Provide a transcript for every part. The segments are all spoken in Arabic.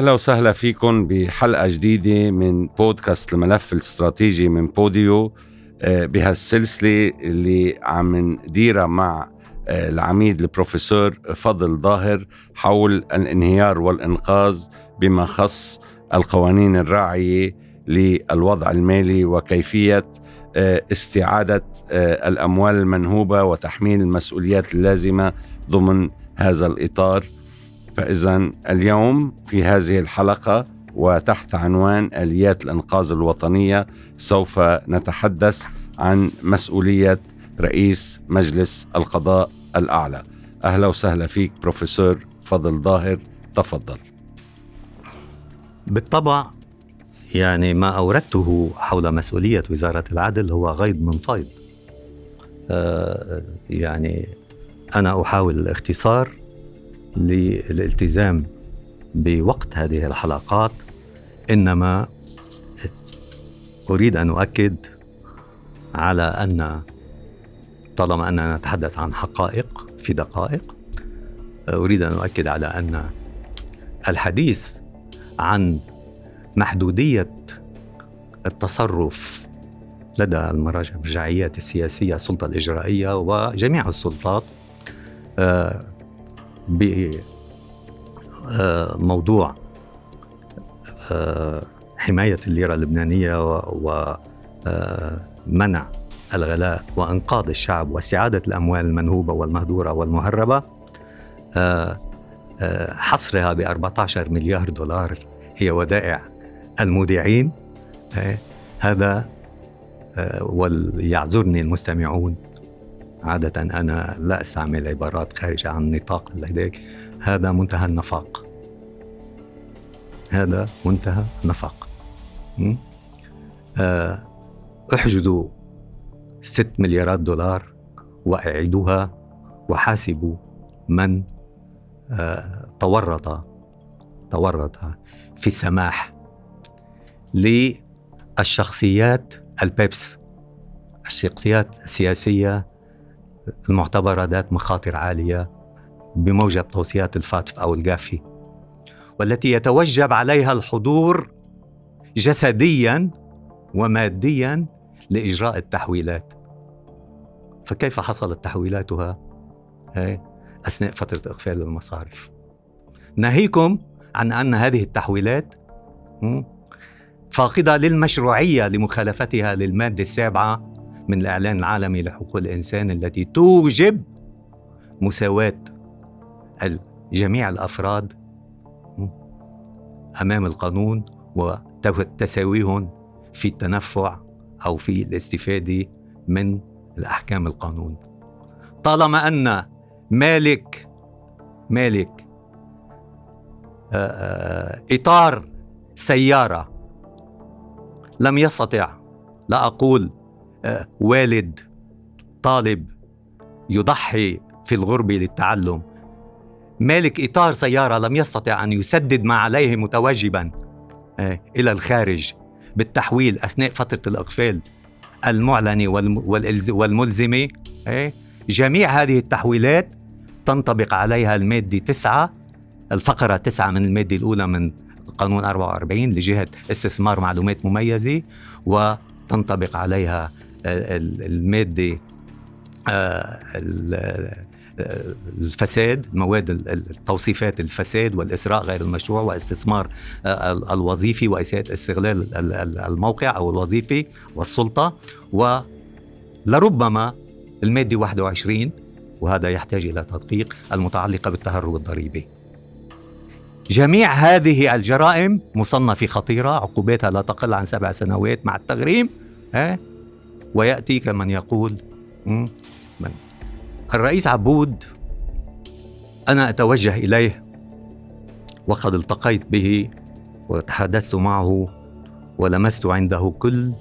أهلا وسهلا فيكم بحلقة جديدة من بودكاست الملف الاستراتيجي من بوديو آه، بهالسلسلة اللي عم نديرها مع آه، العميد البروفيسور فضل ظاهر حول الانهيار والإنقاذ بما خص القوانين الراعية للوضع المالي وكيفية آه، استعادة الأموال المنهوبة وتحميل المسؤوليات اللازمة ضمن هذا الإطار. فإذا اليوم في هذه الحلقة وتحت عنوان آليات الإنقاذ الوطنية سوف نتحدث عن مسؤولية رئيس مجلس القضاء الأعلى. أهلا وسهلا فيك بروفيسور فضل ظاهر تفضل. بالطبع يعني ما أوردته حول مسؤولية وزارة العدل هو غيض من فيض. آه يعني أنا أحاول الاختصار للالتزام بوقت هذه الحلقات إنما أريد أن أؤكد على أن طالما أننا نتحدث عن حقائق في دقائق أريد أن أؤكد على أن الحديث عن محدودية التصرف لدى المرجعيات السياسية السلطة الإجرائية وجميع السلطات آه، بموضوع آه، حماية الليرة اللبنانية ومنع آه، الغلاء وإنقاذ الشعب واستعادة الأموال المنهوبة والمهدورة والمهربة آه، حصرها ب 14 مليار دولار هي ودائع المودعين هذا وليعذرني المستمعون عادة أنا لا أستعمل عبارات خارجة عن نطاق لديك. هذا منتهى النفاق. هذا منتهى النفاق. آه، احجزوا ست مليارات دولار وأعيدوها وحاسبوا من آه، تورط تورط في السماح للشخصيات البيبس الشخصيات السياسية المعتبرة ذات مخاطر عالية بموجب توصيات الفاتف أو الجافي والتي يتوجب عليها الحضور جسديا وماديا لإجراء التحويلات. فكيف حصلت تحويلاتها؟ أثناء فترة إقفال المصارف. ناهيكم عن أن هذه التحويلات فاقدة للمشروعية لمخالفتها للمادة السابعة من الإعلان العالمي لحقوق الإنسان التي توجب مساواة جميع الأفراد أمام القانون وتساويهم في التنفع أو في الاستفادة من الأحكام القانون. طالما أن مالك مالك آه، آه، إطار سيارة لم يستطع لا أقول والد طالب يضحي في الغربة للتعلم. مالك إطار سيارة لم يستطع أن يسدد ما عليه متوجبا آه، إلى الخارج بالتحويل أثناء فترة الإقفال المعلنة والملزمة آه، جميع هذه التحويلات تنطبق عليها المادة تسعة الفقرة تسعة من المادة الأولى من قانون 44 لجهة استثمار معلومات مميزة وتنطبق عليها الماده آه، الفساد مواد التوصيفات الفساد والإسراء غير المشروع واستثمار آه، الوظيفي وإساءة استغلال الموقع أو الوظيفي والسلطة. ولربما المادة 21 وهذا يحتاج إلى تدقيق المتعلقة بالتهرب الضريبي. جميع هذه الجرائم مصنفة خطيرة عقوباتها لا تقل عن سبع سنوات مع التغريم ها ويأتي كمن يقول من؟ الرئيس عبود أنا أتوجه إليه وقد التقيت به وتحدثت معه ولمست عنده كل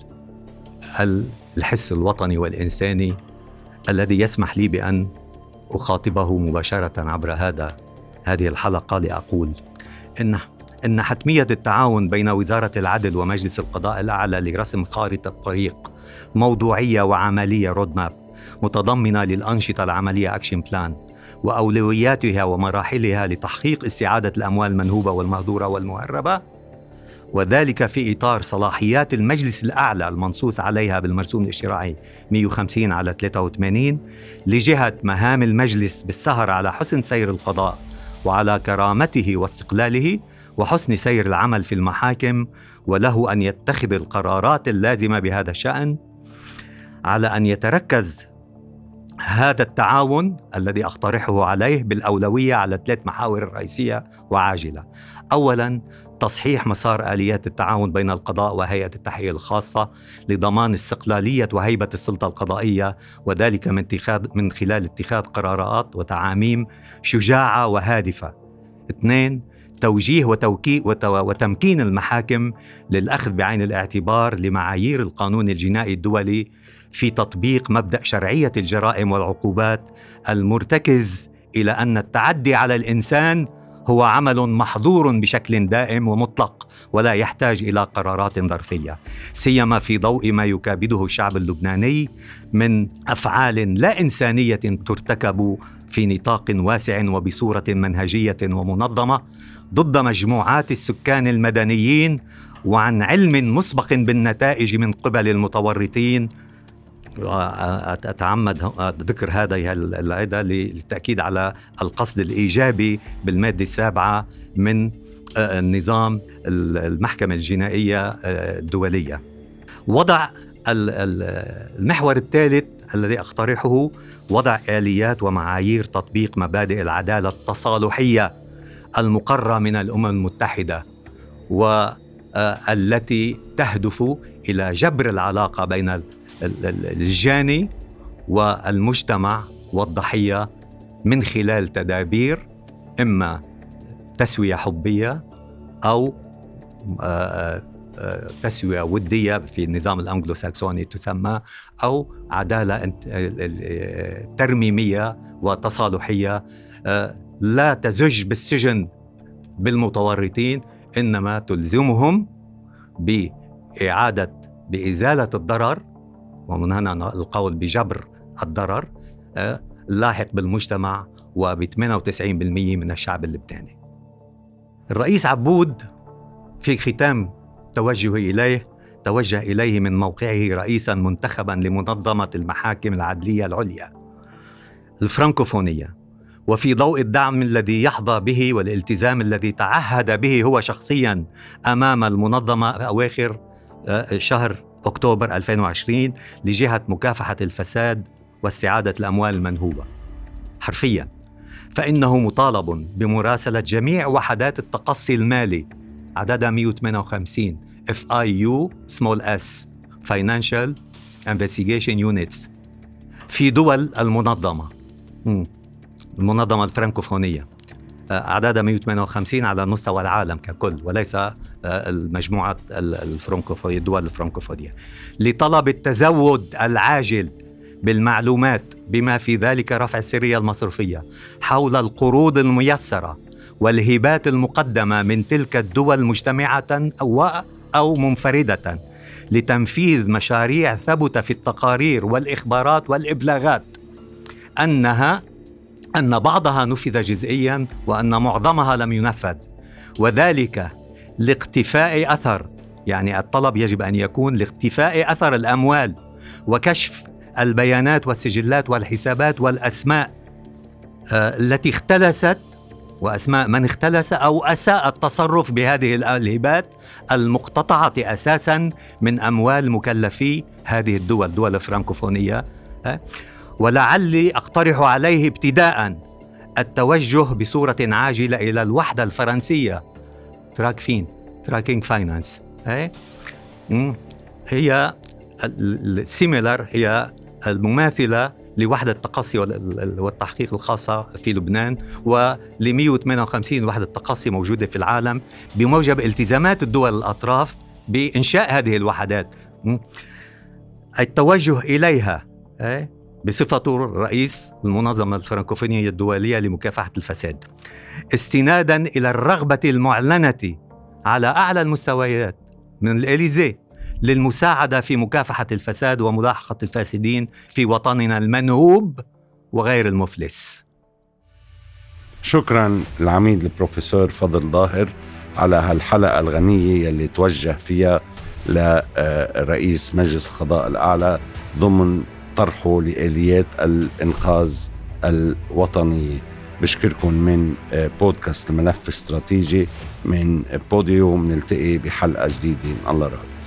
الحس الوطني والإنساني الذي يسمح لي بأن أخاطبه مباشرة عبر هذا هذه الحلقة لأقول إن إن حتمية التعاون بين وزارة العدل ومجلس القضاء الأعلى لرسم خارطة طريق موضوعية وعملية رود ماب متضمنة للأنشطة العملية action plan وأولوياتها ومراحلها لتحقيق استعادة الأموال المنهوبة والمهدورة والمهربه وذلك في إطار صلاحيات المجلس الأعلى المنصوص عليها بالمرسوم الاشتراعي 150 على 83 لجهة مهام المجلس بالسهر على حسن سير القضاء وعلى كرامته واستقلاله وحسن سير العمل في المحاكم وله أن يتخذ القرارات اللازمة بهذا الشأن على أن يتركز هذا التعاون الذي أقترحه عليه بالأولوية على ثلاث محاور رئيسية وعاجلة. اولا تصحيح مسار آليات التعاون بين القضاء وهيئة التحقيق الخاصة لضمان استقلالية وهيبة السلطة القضائية وذلك من اتخاذ من خلال اتخاذ قرارات وتعاميم شجاعة وهادفة. اثنين توجيه وتوكي وتمكين المحاكم للأخذ بعين الاعتبار لمعايير القانون الجنائي الدولي في تطبيق مبدأ شرعية الجرائم والعقوبات المرتكز إلى أن التعدي على الإنسان هو عمل محظور بشكل دائم ومطلق ولا يحتاج إلى قرارات ظرفية سيما في ضوء ما يكابده الشعب اللبناني من أفعال لا إنسانية ترتكب في نطاق واسع وبصورة منهجية ومنظمة ضد مجموعات السكان المدنيين وعن علم مسبق بالنتائج من قبل المتورطين. أتعمد ذكر هذه العدة للتأكيد على القصد الإيجابي بالمادة السابعة من النظام المحكمة الجنائية الدولية. وضع المحور الثالث الذي أقترحه وضع آليات ومعايير تطبيق مبادئ العدالة التصالحية المقرة من الأمم المتحدة والتي تهدف إلى جبر العلاقة بين الجاني والمجتمع والضحية من خلال تدابير إما تسوية حبية أو تسوية ودية في النظام الانجلو ساكسوني تسمى أو عدالة ترميمية وتصالحية. آه، لا تزج بالسجن بالمتورطين إنما تلزمهم بإعادة بإزالة الضرر. ومن هنا القول بجبر الضرر. آه، لاحق بالمجتمع وب 98% من الشعب اللبناني. الرئيس عبود في ختام توجهه إليه توجه إليه من موقعه رئيسا منتخبا لمنظمة المحاكم العدلية العليا. الفرنكوفونية. وفي ضوء الدعم الذي يحظى به والالتزام الذي تعهد به هو شخصيا أمام المنظمة أواخر آه، شهر أكتوبر 2020 لجهة مكافحة الفساد واستعادة الأموال المنهوبة. حرفيا. فإنه مطالب بمراسلة جميع وحدات التقصي المالي عددها 158 FIU small s. Financial Investigation Units. في دول المنظمة. المنظمة الفرنكوفونية. أعدادها 158 على مستوى العالم ككل وليس آه، المجموعة الفرنكوفونية الدول الفرنكوفونية. لطلب التزود العاجل بالمعلومات بما في ذلك رفع السرية المصرفية حول القروض الميسرة والهبات المقدمة من تلك الدول مجتمعة أو أو منفردة لتنفيذ مشاريع ثبت في التقارير والإخبارات والإبلاغات. أنها أن بعضها نفذ جزئيا وأن معظمها لم ينفذ. وذلك لاقتفاء أثر يعني الطلب يجب أن يكون لاقتفاء أثر الأموال وكشف البيانات والسجلات والحسابات والأسماء آه، التي اختلست وأسماء من اختلس أو أساء التصرف بهذه الهبات المقتطعة أساسا من أموال مكلفي هذه الدول الدول الفرنكوفونيه ولعلي أقترح عليه ابتداء التوجه بصورة عاجلة إلى الوحدة الفرنسية. تراك فين تراكينج فاينانس هي السيميلر هي المماثلة لوحدة التقصي والتحقيق الخاصة في لبنان ول 158 وحدة تقصي موجودة في العالم بموجب التزامات الدول الأطراف بإنشاء هذه الوحدات. التوجه إليها بصفته رئيس المنظمة الفرنكوفونية الدولية لمكافحة الفساد استنادا إلى الرغبة المعلنة على أعلى المستويات من الإليزي للمساعدة في مكافحة الفساد وملاحقة الفاسدين في وطننا المنهوب وغير المفلس. شكرا العميد البروفيسور فضل ظاهر على هالحلقة الغنية يلي توجه فيها لرئيس مجلس القضاء الأعلى ضمن طرحه لآليات الإنقاذ الوطنية بشكركم من بودكاست الملف الاستراتيجي من بوديو بنلتقي بحلقة جديدة. الله راضي